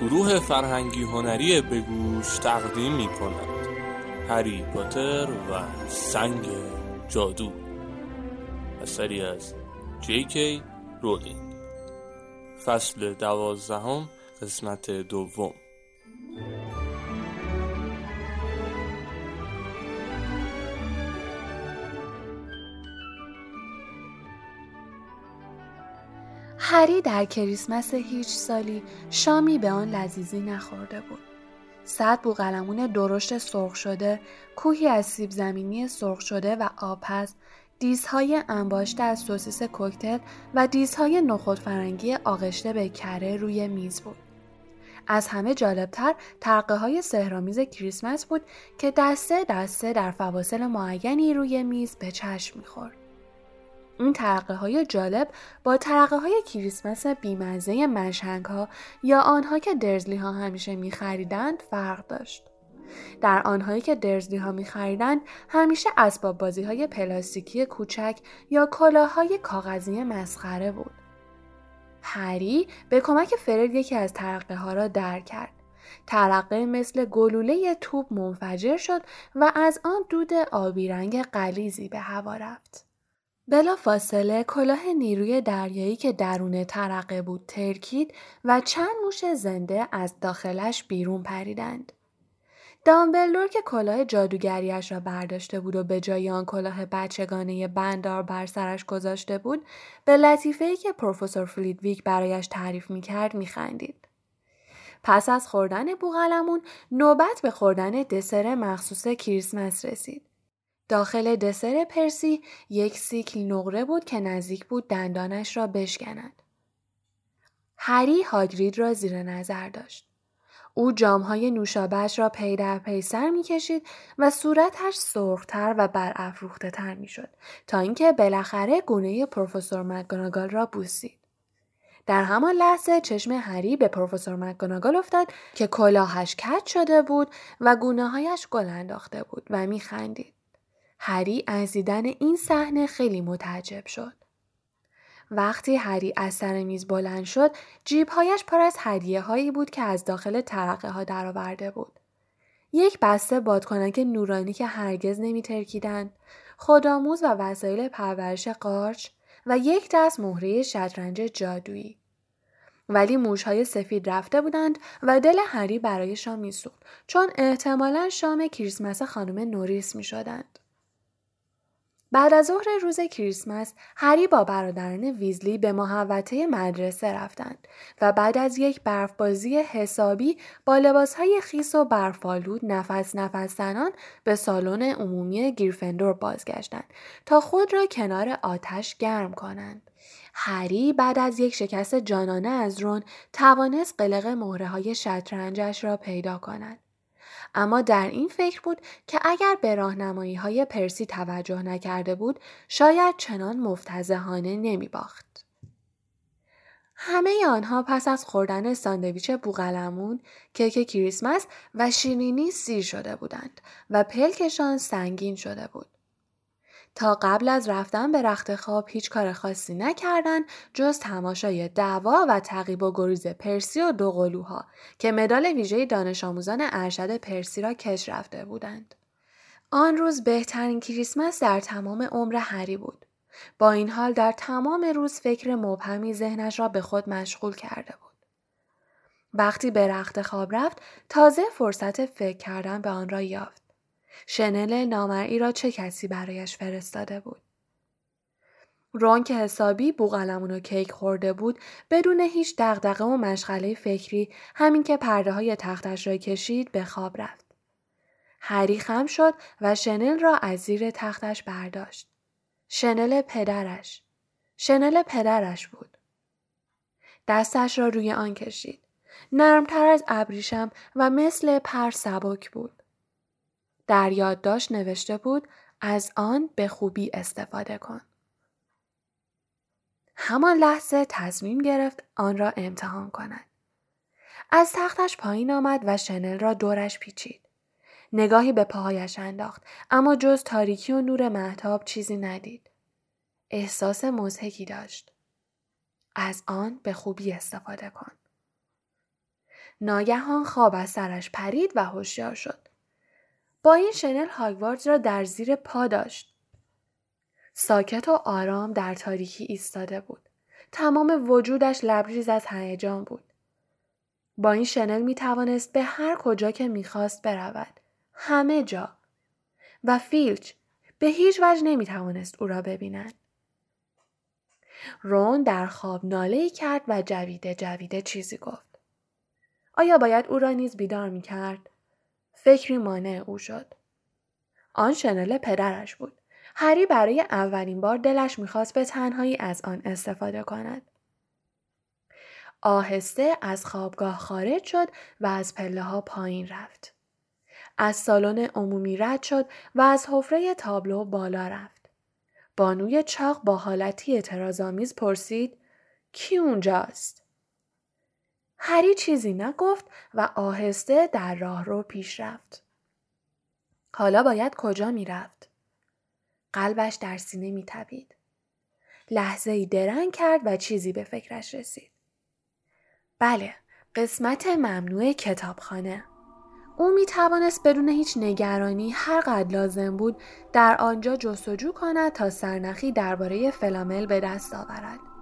گروه فرهنگی هنری بگوش تقدیم می کند هری پاتر و سنگ جادو. اثری از جی کی رولینگ. فصل دوازدهم قسمت دوم. هری در کریسمس هیچ سالی شامی به آن لذیذی نخورده بود. صد بوقلمون درشت سرخ شده، کوهی از سیب زمینی سرخ شده و آپز، دیزهای انباشته از سوسیس کوکتل و دیزهای نخود فرنگی آغشته به کره روی میز بود. از همه جالبتر ترقه های سهرامیز کریسمس بود که دسته دسته در فواصل معینی روی میز به چشم می‌خورد. این ترقه های جالب با ترقه های کریسمس بیمزه مشنگ ها یا آنها که درزلی ها همیشه می خریدند فرق داشت. در آنهایی که درزلی ها می خریدند همیشه اسباب بازی های پلاستیکی کوچک یا کلاهای کاغذی مسخره بود. هری به کمک فرد یکی از ترقه ها را در کرد. ترقه مثل گلوله توپ منفجر شد و از آن دود آبی رنگ قلیزی به هوا رفت. بلا فاصله کلاه نیروی دریایی که درون ترقه بود ترکید و چند موش زنده از داخلش بیرون پریدند. دامبلدور که کلاه جادوگریش را برداشته بود و به جای آن کلاه بچگانه بندار بر سرش گذاشته بود به لطیفه که پروفسور فلیدویک برایش تعریف می کرد می خندید. پس از خوردن بوغلمون نوبت به خوردن دسر مخصوص کریسمس رسید. داخل دسر پرسی یک سیکل نقره بود که نزدیک بود دندانش را بشکند. هری هاگرید را زیر نظر داشت. او جامهای نوشابهش را پی در پی سر می کشید و صورتش سرختر و برافروخته تر می شد تا اینکه بالاخره گونه پروفسور مکگوناگال را بوسید. در همان لحظه چشم هری به پروفسور مکگوناگال افتاد که کلاهش کج شده بود و گونه هایش گل انداخته بود و می خندید. هری از دیدن این صحنه خیلی متعجب شد. وقتی هری از سر میز بلند شد، جیبهایش پر از هدیه هایی بود که از داخل ترقه ها درآورده بود. یک بسته بادکنک نورانی که هرگز نمی ترکیدند، خودآموز و وسایل پرورش قارچ و یک دست مهره شطرنج جادویی. ولی موشهای سفید رفته بودند و دل هری برایشان میسوخت چون احتمالا شام کریسمس خانم نوریس می شدند. بعد از ظهر روز کریسمس هری با برادران ویزلی به محوطه مدرسه رفتند و بعد از یک برفبازی حسابی با لباسهای خیس و برفالود نفس نفس زنان به سالن عمومی گیرفندور بازگشتند تا خود را کنار آتش گرم کنند. هری بعد از یک شکست جانانه از رون توانست قلق مهره های شطرنجش را پیدا کند. اما در این فکر بود که اگر به راهنمایی های پرسی توجه نکرده بود شاید چنان مفتزهانه نمی باخت. همه آنها پس از خوردن ساندویچ بوغلمون، کیک کریسمس و شیرینی سیر شده بودند و پلکشان سنگین شده بود. تا قبل از رفتن به رخت خواب هیچ کار خاصی نکردند جز تماشای دعوا و تعقیب و گریز پرسی و دوقلوها که مدال ویژه دانش آموزان ارشد پرسی را کش رفته بودند. آن روز بهترین کریسمس در تمام عمر هری بود. با این حال در تمام روز فکر مبهمی ذهنش را به خود مشغول کرده بود. وقتی به رخت خواب رفت تازه فرصت فکر کردن به آن را یافت. شنل نامرئی را چه کسی برایش فرستاده بود. رون که حسابی بوغلمون و کیک خورده بود بدون هیچ دغدغه و مشغله فکری همین که پرده های تختش را کشید به خواب رفت. هری خم شد و شنل را از زیر تختش برداشت. شنل پدرش. شنل پدرش بود. دستش را روی آن کشید. نرمتر از ابریشم و مثل پر سبک بود. در یادداشت نوشته بود از آن به خوبی استفاده کن. همان لحظه تصمیم گرفت آن را امتحان کند. از تختش پایین آمد و شنل را دورش پیچید. نگاهی به پاهایش انداخت اما جز تاریکی و نور محتاب چیزی ندید. احساس مزهکی داشت. از آن به خوبی استفاده کن. ناگهان خواب از سرش پرید و هوشیار شد. با این شنل هاگواردز را در زیر پا داشت. ساکت و آرام در تاریکی ایستاده بود. تمام وجودش لبریز از هیجان بود. با این شنل می توانست به هر کجا که می‌خواست برود. همه جا. و فیلچ به هیچ وجه نمی توانست او را ببیند. رون در خواب ناله کرد و جویده جویده چیزی گفت. آیا باید او را نیز بیدار می کرد؟ فکری مانع او شد. آن شنل پدرش بود. هری برای اولین بار دلش می‌خواست به تنهایی از آن استفاده کند. آهسته از خوابگاه خارج شد و از پله ها پایین رفت. از سالن عمومی رد شد و از حفره تابلو بالا رفت. بانوی چاق با حالتی اعتراضآمیز پرسید کی اونجاست؟ هری چیزی نگفت و آهسته در راه رو پیش رفت. حالا باید کجا می رفت؟ قلبش در سینه می تبید. لحظه ای درنگ کرد و چیزی به فکرش رسید. بله، قسمت ممنوع کتابخانه. او می توانست بدون هیچ نگرانی هر قد لازم بود در آنجا جستجو کند تا سرنخی درباره فلامل به دست آورد.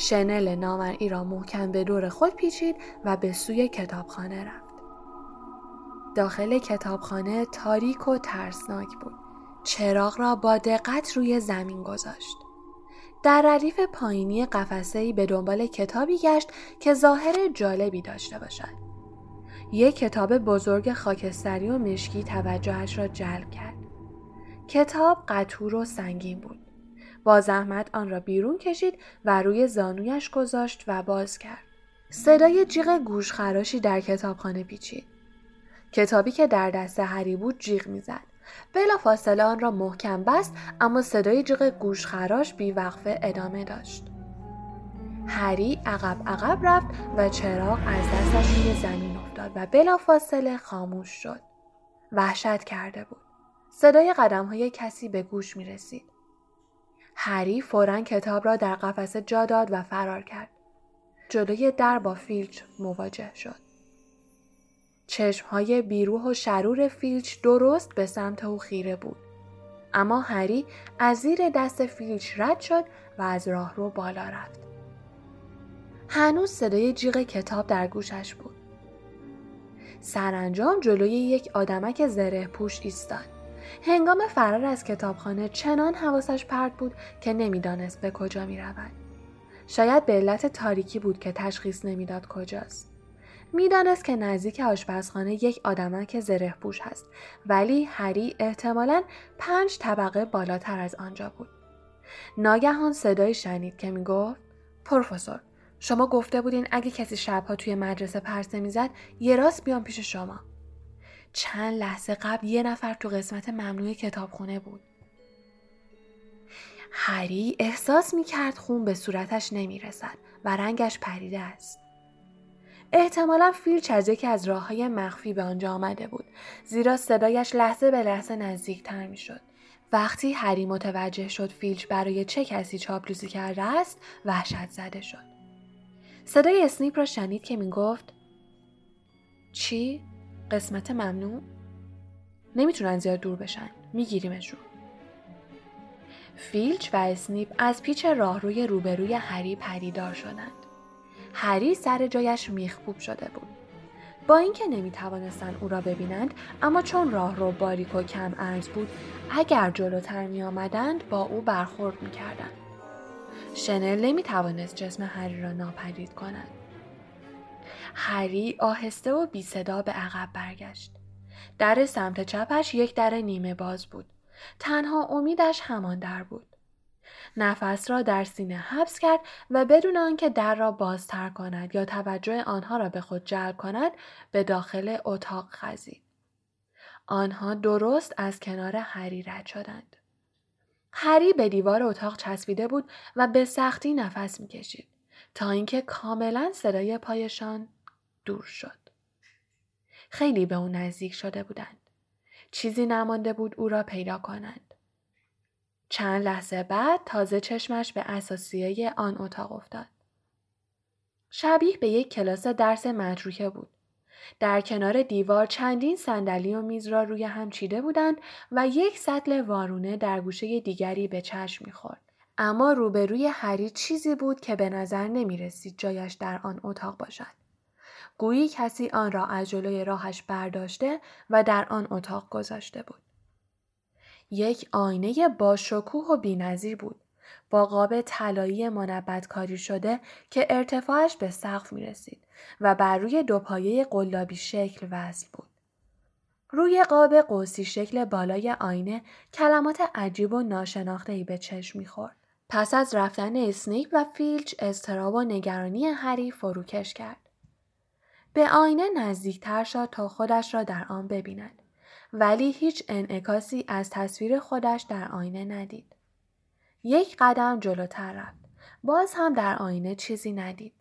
شنل نامرئی را محکم به دور خود پیچید و به سوی کتابخانه رفت. داخل کتابخانه تاریک و ترسناک بود. چراغ را با دقت روی زمین گذاشت. در ردیف پایینی قفسه به دنبال کتابی گشت که ظاهر جالبی داشته باشد. یک کتاب بزرگ خاکستری و مشکی توجهش را جلب کرد. کتاب قطور و سنگین بود. با زحمت آن را بیرون کشید و روی زانویش گذاشت و باز کرد. صدای جیغ گوشخراشی در کتابخانه پیچید. کتابی که در دست هری بود جیغ می‌زد. بلا فاصله آن را محکم بست اما صدای جیغ گوشخراش بیوقفه ادامه داشت. هری عقب عقب رفت و چراغ از دستش روی زمین افتاد و بلافاصله خاموش شد. وحشت کرده بود. صدای قدم های کسی به گوش می رسید. هری فورا کتاب را در قفسه جا داد و فرار کرد. جلوی در با فیلچ مواجه شد. چشمهای بیروح و شرور فیلچ درست به سمت او خیره بود. اما هری از زیر دست فیلچ رد شد و از راه رو بالا رفت. هنوز صدای جیغ کتاب در گوشش بود. سرانجام جلوی یک آدمک زره پوش ایستاد. هنگام فرار از کتابخانه چنان حواسش پرت بود که نمی‌دانست به کجا می رود. شاید به علت تاریکی بود که تشخیص نمی‌داد کجاست. می‌دانست که نزدیک آشپزخانه یک آدمک زره پوش هست ولی هری احتمالا پنج طبقه بالاتر از آنجا بود. ناگهان صدای شنید که می گفت پروفسور شما گفته بودین اگه کسی شبها توی مدرسه پرسه می‌زد یه راست بیام پیش شما. چند لحظه قبل یه نفر تو قسمت ممنوع کتابخونه بود. هری احساس می کرد خون به صورتش نمی رسد و رنگش پریده است. احتمالا فیلچ از یکی از راه های مخفی به آنجا آمده بود زیرا صدایش لحظه به لحظه نزدیکتر می شد. وقتی هری متوجه شد فیلچ برای چه کسی چاپلوسی کرده است وحشت زده شد. صدای اسنیپ را شنید که می گفت چی؟ قسمت ممنوع؟ نمی‌تونن زیاد دور بشن. میگیریمشون. فیلچ و اسنیپ از پیچ راهروی روبروی هری پریدار شدند. هری سر جایش میخکوب شده بود. با اینکه نمی توانستند او را ببینند اما چون راهرو باریک و کم ارز بود اگر جلوتر می آمدند با او برخورد می کردند. شنل نمی توانست جسم هری را ناپدید کند. هری آهسته و بی صدا به عقب برگشت. در سمت چپش یک در نیمه باز بود. تنها امیدش همان در بود. نفس را در سینه حبس کرد و بدون آنکه در را بازتر کند یا توجه آنها را به خود جلب کند به داخل اتاق خزید. آنها درست از کنار هری رد شدند. هری به دیوار اتاق چسبیده بود و به سختی نفس می‌کشید تا اینکه کاملا صدای پایشان دور شد. خیلی به او نزدیک شده بودند. چیزی نمانده بود او را پیدا کنند. چند لحظه بعد تازه چشمش به اساسیه آن اتاق افتاد. شبیه به یک کلاس درس متروکه بود. در کنار دیوار چندین صندلی و میز را روی هم چیده بودند و یک سطل وارونه در گوشه دیگری به چشم می‌خورد. اما روبروی هری چیزی بود که به نظر نمی رسید جایش در آن اتاق باشد. گویی کسی آن را از جلوی راهش برداشته و در آن اتاق گذاشته بود. یک آینه با شکوه و بینظیر بود. با قاب طلایی منبت کاری شده که ارتفاعش به سقف می رسید و بر روی دو پایه قلابی شکل وصل بود. روی قاب قوسی شکل بالای آینه کلمات عجیب و ناشناخته به چشم می‌خورد. پس از رفتن اسنیپ و فیلچ استراب و نگرانی هری فروکش کرد. به آینه نزدیکتر شد تا خودش را در آن ببیند. ولی هیچ انعکاسی از تصویر خودش در آینه ندید. یک قدم جلوتر رفت. باز هم در آینه چیزی ندید.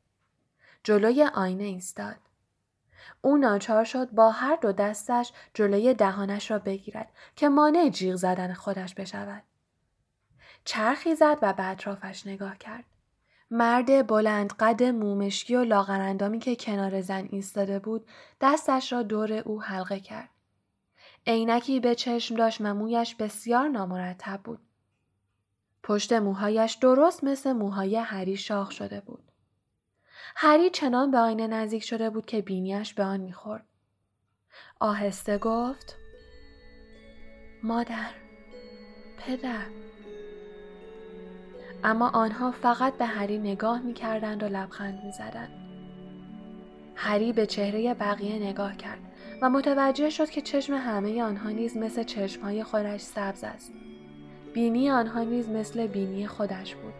جلوی آینه ایستاد. او ناچار شد با هر دو دستش جلوی دهانش را بگیرد که مانع جیغ زدن خودش بشود. چرخی زد و به اطرافش نگاه کرد. مرد بلند قد مومشکی و لاغرندامی که کنار زن ایستاده بود دستش را دور او حلقه کرد. عینکی به چشم داشت و مویش بسیار نامرتب بود. پشت موهایش درست مثل موهای هری شاخ شده بود. هری چنان به آینه نزدیک شده بود که بینیش به آن می‌خورد. آهسته گفت مادر پدر اما آنها فقط به هری نگاه می کردند و لبخند می زدند. هری به چهره بقیه نگاه کرد و متوجه شد که چشم همه آنها نیز مثل چشمهای خودش سبز است. بینی آنها نیز مثل بینی خودش بود.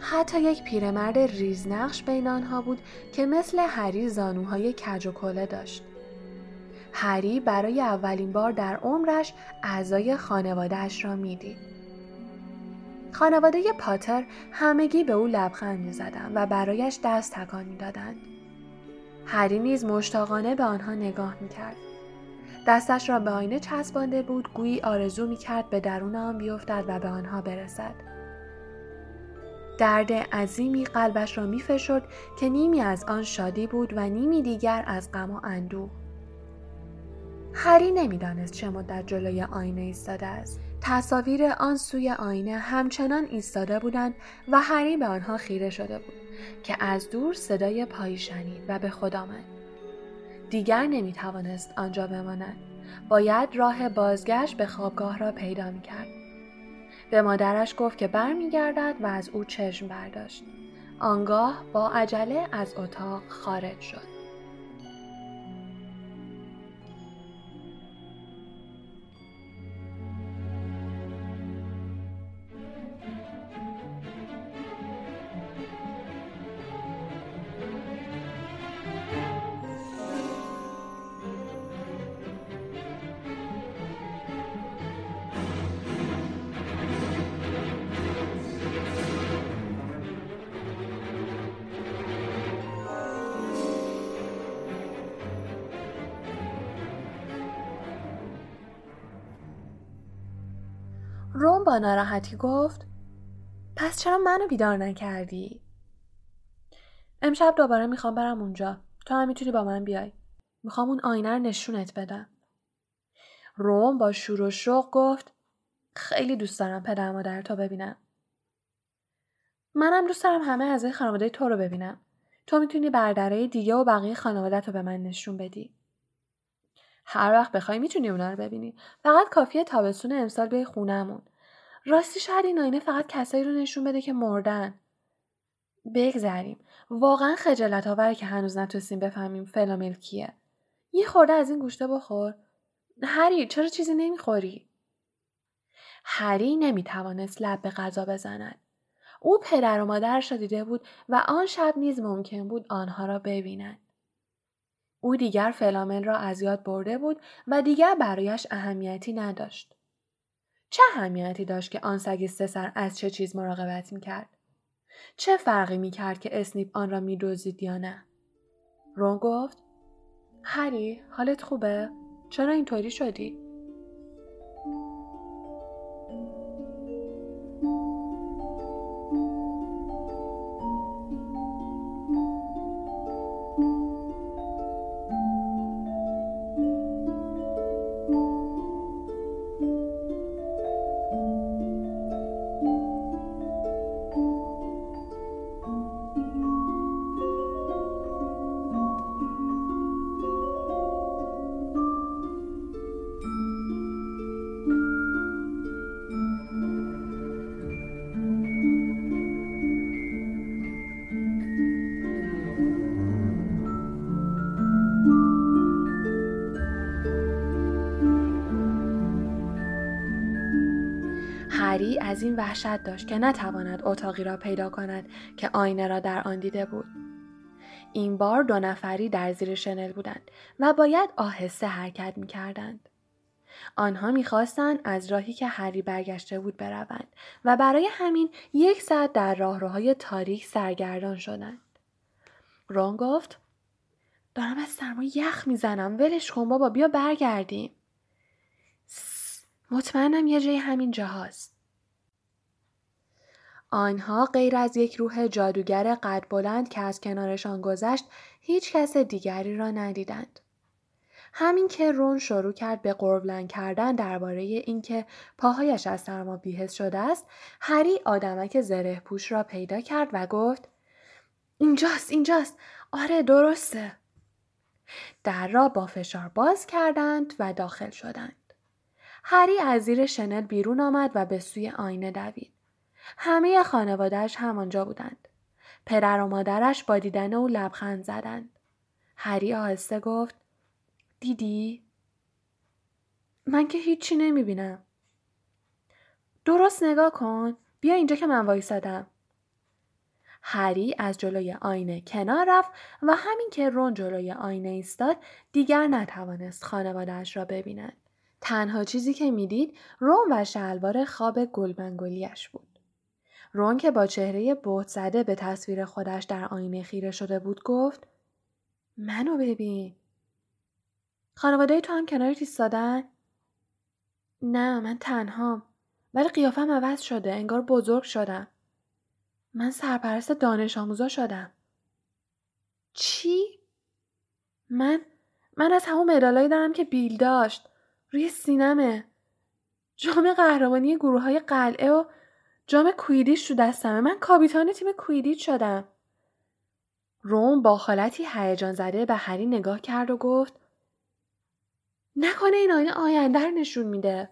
حتی یک پیرمرد ریزنقش بین آنها بود که مثل هری زانوهای کج و کله داشت. هری برای اولین بار در عمرش اعضای خانوادهش را می‌دید. خانواده پاتر همگی به او لبخند می زدن و برایش دست تکان می دادن. هری نیز مشتاقانه به آنها نگاه می کرد. دستش را به آینه چسبانده بود گویی آرزو می کرد به درون آن بیفتد و به آنها برسد. درد عظیمی قلبش را می فشرد که نیمی از آن شادی بود و نیمی دیگر از غم و اندوه. هری نمی‌دانست چه مدت جلوی آینه ایستاده است. تصاویر آن سوی آینه همچنان ایستاده بودند و هری به آنها خیره شده بود که از دور صدای پایی شنید و به خود آمد. دیگر نمی توانست آنجا بماند. باید راه بازگشت به خوابگاه را پیدا می کرد. به مادرش گفت که برمیگردد و از او چشم برداشت. آنگاه با عجله از اتاق خارج شد. روم با ناراحتی گفت پس چرا منو بیدار نکردی؟ امشب دوباره می‌خوام برم اونجا. تو هم می‌تونی با من بیای. می‌خوام اون آینه رو نشونت بدم. روم با شور و شوق گفت خیلی دوست دارم پدر مادر تو ببینم. منم دوست دارم همه از خانواده تو رو ببینم. تو می‌تونی بردرهای دیگه و بقیه خانواده رو به من نشون بدی. هر وقت بخوای می‌تونی اونا رو ببینی. فقط کافیه تابستون امسال به خونهمون. راستی شاید این آینه فقط کسایی رو نشون بده که مردن. بگذریم. واقعا خجالت آوره که هنوز نتونستیم بفهمیم فلامل کیه. یه خورده از این گوشته بخور. هری چرا چیزی نمی‌خوری؟ هری نمی‌توانست لب به غذا بزند. او پدر و مادرش را دیده بود و آن شب نیز ممکن بود آنها را ببیند. او دیگر فلامل را از یاد برده بود و دیگر برایش اهمیتی نداشت. چه اهمیتی داشت که آن سگ سه سر از چه چیز مراقبت می‌کرد؟ چه فرقی می‌کرد که اسنیپ آن را میدزدید یا نه؟ رون گفت هری حالت خوبه؟ چرا اینطوری شدی؟ از این وحشت داشت که نتواند اتاقی را پیدا کند که آینه را در آن دیده بود این بار دو نفری در زیر شنل بودند و باید آهسته حرکت می کردند. آنها می‌خواستند از راهی که هری برگشته بود بروند و برای همین یک ساعت در راهروهای تاریک سرگردان شدند. رون گفت دارم از سرما یخ می‌زنم ولش کن بابا بیا برگردیم. مطمئنم یه جای همین جاهاست. آنها غیر از یک روح جادوگر قد بلند که از کنارشان گذشت هیچ کس دیگری را ندیدند. همین که رون شروع کرد به قربلن کردن درباره اینکه پاهایش از سرما بیهس شده است هری آدمک زره پوش را پیدا کرد و گفت اینجاست اینجاست. آره درسته. در را با فشار باز کردند و داخل شدند. هری از زیر شنل بیرون آمد و به سوی آینه دوید. همه خانوادهش همانجا بودند پدر و مادرش با دیدن او لبخند زدند هری آهسته گفت دیدی؟ من که هیچی نمی‌بینم. درست نگاه کن. بیا اینجا که من وایسادم. هری از جلوی آینه کنار رفت و همین که رون جلوی آینه ایستاد دیگر نتوانست خانوادهش را ببیند. تنها چیزی که می‌دید رون و شلوار خواب گلبنگلیش بود. رون که با چهره بهت زده به تصویر خودش در آینه خیره شده بود گفت منو ببین. خانواده تو هم کنارت ایستادن؟ نه من تنهام ولی قیافم عوض شده انگار بزرگ شدم من سرپرست دانش آموزا شدم چی؟ من من از همون مدالایی دارم که بیل داشت روی سینمه جام قهرمانی گروه های قلعه و جام کویدیش تو دستمه من کاپیتان تیم کویدیش شدم. روم با حالتی هیجان زده به هری نگاه کرد و گفت نکنه این آینه آینده رو نشون میده.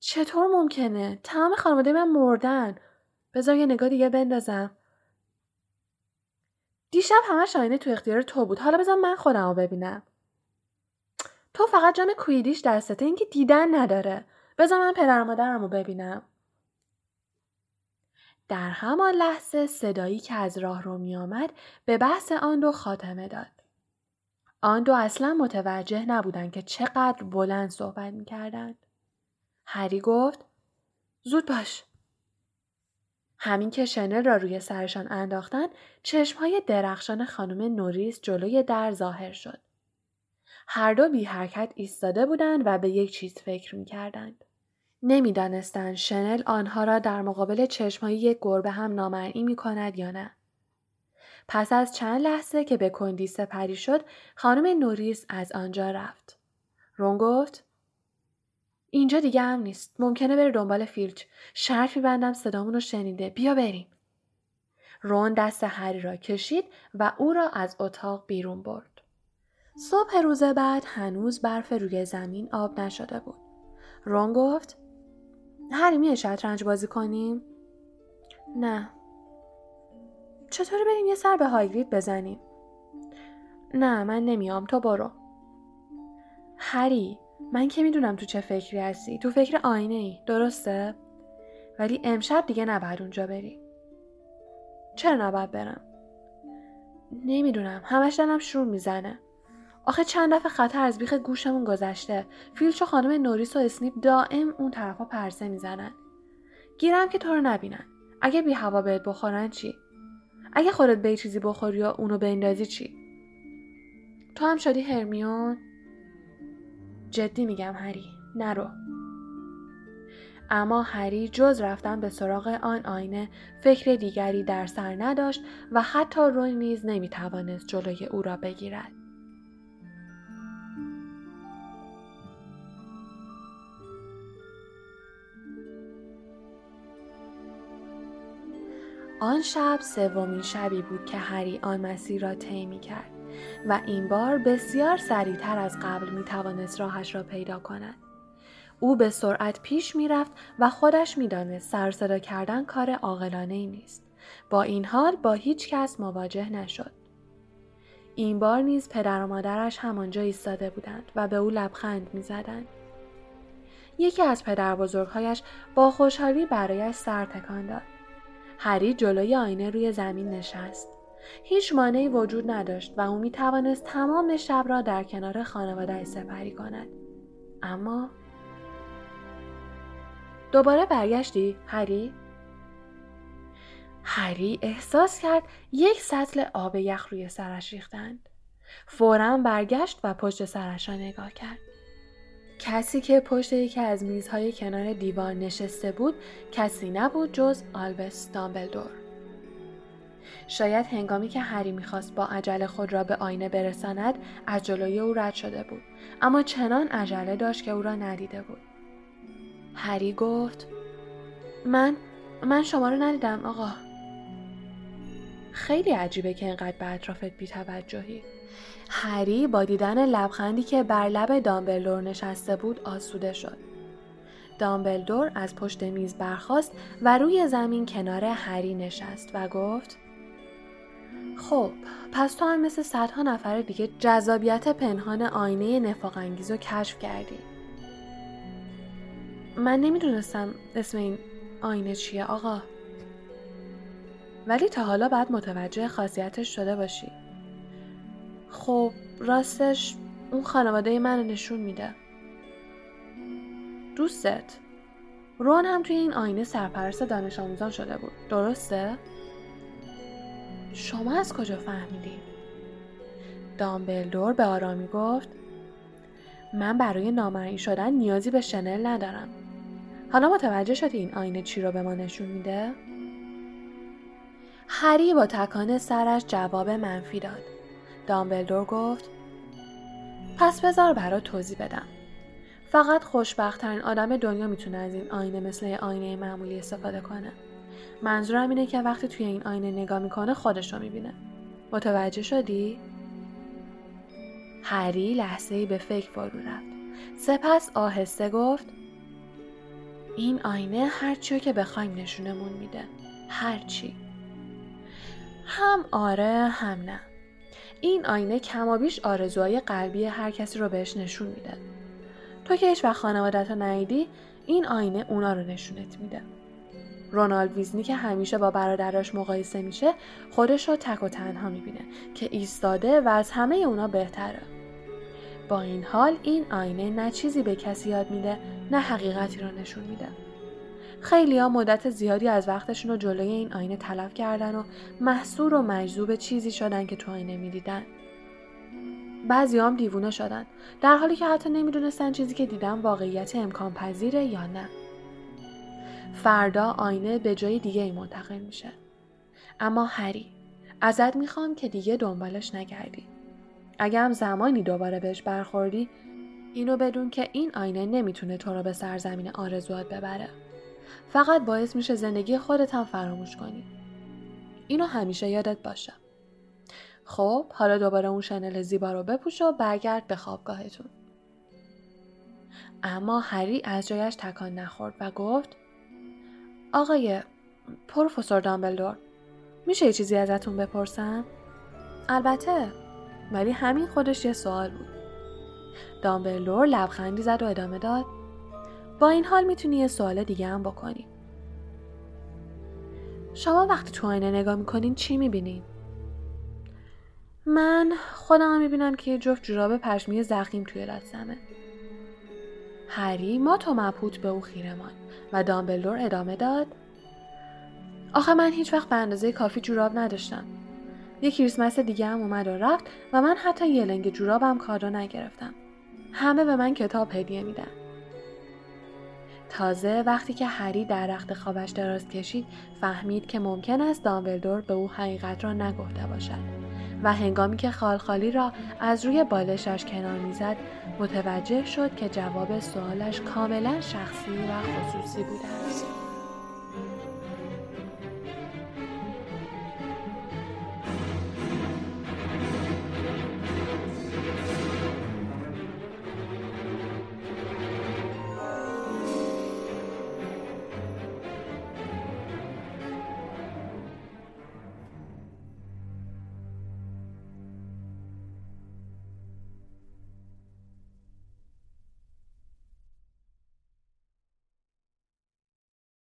چطور ممکنه؟ تمام خانواده من مردن. بذار یه نگاه دیگه بندازم. دیشب همش آینه تو اختیار تو بود. حالا بذار من خودم رو ببینم. تو فقط جام کویدیش دستته اینکه دیدن نداره. بذار من پدر مادرم رو ببینم. در همان لحظه صدایی که از راه رو می آمد به بحث آن دو خاتمه داد. آن دو اصلا متوجه نبودند که چقدر بلند صحبت می کردند. هری گفت زود باش. همین که شنل را روی سرشان انداختند چشمهای درخشان خانم نوریس جلوی در ظاهر شد. هر دو بی حرکت ایستاده بودند و به یک چیز فکر می کردند. نمی‌دانستند شنل آنها را در مقابل چشمهای یک گربه هم نامرئی می کند یا نه. پس از چند لحظه که به کندی سپری شد خانم نوریس از آنجا رفت. رون گفت اینجا دیگه هم نیست. ممکنه بره دنبال فیلچ. شرط میبندم صدامون رو شنیده. بیا بریم. رون دست هری را کشید و او را از اتاق بیرون برد. صبح روز بعد هنوز برف روی زمین آب نشده بود. رون گفت هری میه شطرنج بازی کنیم؟ نه. چطوری بریم یه سر به هاگرید بزنیم؟ نه من نمیام تو برو. هری من که می‌دونم تو چه فکری هستی. تو فکر آینه ای درسته؟ ولی امشب دیگه نباید اونجا بری. چرا نباید برم؟ نمی‌دونم همش دلم شور می‌زنه. آخه چند دفعه خطر از بیخ گوشمون گذشته. فیلچ و خانم نوریس و اسنیپ دائم اون طرفا پرسه می‌زنن. گیرم که تو رو نبینن. اگه بی هوا بهت بخورن چی؟ اگه خودت به چیزی بخوری یا اونو بندازی چی؟ تو هم شدی هرمیون؟ جدی میگم هری نرو. اما هری جز رفتن به سراغ آن آینه فکر دیگری در سر نداشت و حتی رون نیز نمی‌توانست جلوی او را بگیرد. آن شب سومین شبی بود که هری آن مسیر را طی می کرد و این بار بسیار سریعتر از قبل می توانست راهش را پیدا کند. او به سرعت پیش می رفت و خودش می دانست سر صدا کردن کار عاقلانه نیست. با این حال با هیچ کس مواجه نشد. این بار نیز پدر و مادرش همانجا ایستاده بودند و به او لبخند می زدند. یکی از پدر بزرگهایش با خوشحالی برایش سر تکان داد. هری جلوی آینه روی زمین نشست. هیچ مانعی وجود نداشت و او می توانست تمام شب را در کنار خانواده سپری کند. اما دوباره برگشتی هری؟ هری احساس کرد یک سطل آب یخ روی سرش ریختند. فورا برگشت و پشت سرش را نگاه کرد. کسی که پشت یکی از میزهای کنار دیوار نشسته بود کسی نبود جز آلبس دامبلدور. شاید هنگامی که هری می‌خواست با عجله خود را به آینه برساند از جلوی او رد شده بود. اما چنان عجله داشت که او را ندیده بود. هری گفت من من شما رو ندیدم آقا. خیلی عجیبه که اینقدر به اطرافت بیتوجهی. هری با دیدن لبخندی که بر لب دامبلدور نشسته بود آسوده شد. دامبلدور از پشت میز برخاست و روی زمین کنار هری نشست و گفت خب پس تو هم مثل صدها نفر دیگه جذابیت پنهان آینه نفاق انگیز رو کشف کردی. من نمی‌دونستم اسم این آینه چیه آقا. ولی تا حالا بعد متوجه خاصیتش شده باشی. خب راستش اون خانواده من نشون میده دوستت رون هم توی این آینه سرپرست دانش آموزان شده بود درسته؟ شما از کجا فهمیدید؟ دامبلدور به آرامی گفت من برای نامرئی شدن نیازی به شنل ندارم حالا متوجه شدی این آینه چی رو به ما نشون میده؟ هری با تکان سرش جواب منفی داد. دامبلدور گفت پس بذار برات توضیح بدم. فقط خوشبختترین آدم دنیا می‌تونه از این آینه مثل آینه معمولی استفاده کنه. منظورم اینه که وقتی توی این آینه نگاه می‌کنه خودش رو می‌بینه. متوجه شدی؟ هری لحظه ای به فکر فرو رفت. سپس آهسته گفت این آینه هرچی که بخوایم نشونمون میده. هرچی. هم آره هم نه. این آینه کمابیش آرزوهای قلبی هر کسی رو بهش نشون میده. تو که هیچ وقت خانوادت رو ندیدی این آینه اونا رو نشونت میده. رونالد ویزنی که همیشه با برادراش مقایسه میشه خودش رو تک و تنها می‌بینه که ایستاده و از همه اونا بهتره. با این حال این آینه نه چیزی به کسی یاد میده نه حقیقتی رو نشون میده. خیلی ها مدت زیادی از وقتشون رو جلوی این آینه تلف کردن و محصور و مجذوب چیزی شدن که تو آینه می‌دیدن. بعضی هم دیوونه شدن در حالی که حتی نمی‌دونستن چیزی که دیدن واقعیت امکان پذیره یا نه. فردا آینه به جای دیگه ای منتقل میشه. اما هری ازت می‌خوام که دیگه دنبالش نگردی. اگه هم زمانی دوباره بهش برخوردی اینو بدون که این آینه نمی‌تونه تو رو به سرزمین آرزوات ببره. فقط باعث میشه زندگی خودت هم فراموش کنی. اینو همیشه یادت باشه. خب حالا دوباره اون شنل زیبا رو بپوش و برگرد به خوابگاهتون. اما هری از جایش تکان نخورد و گفت آقای پروفسور دامبلدور میشه یه چیزی ازتون بپرسم؟ البته ولی همین خودش یه سوال بود. دامبلدور لبخندی زد و ادامه داد با این حال می‌تونی یه سوال دیگه هم بکنی. شما وقتی تو آینه نگاه می‌کنین چی می‌بینین؟ من خودم می‌بینم که یه جفت جوراب پشمی زخیم توی دستمه. هری ما تو مبهوت به او خیرمان و دامبلدور ادامه داد آخه من هیچ وقت به اندازه کافی جوراب نداشتم. یه کریسمس دیگه هم اومد و رفت و من حتی یه لنگ جورابم کادو نگرفتم. همه به من کتاب هدیه میدن. تازه وقتی که هری در رخت خوابش دراز کشید فهمید که ممکن است دامبلدور به او حقیقت را نگفته باشد و هنگامی که خالخالی را از روی بالشش کنار می‌زد متوجه شد که جواب سوالش کاملا شخصی و خصوصی بوده است.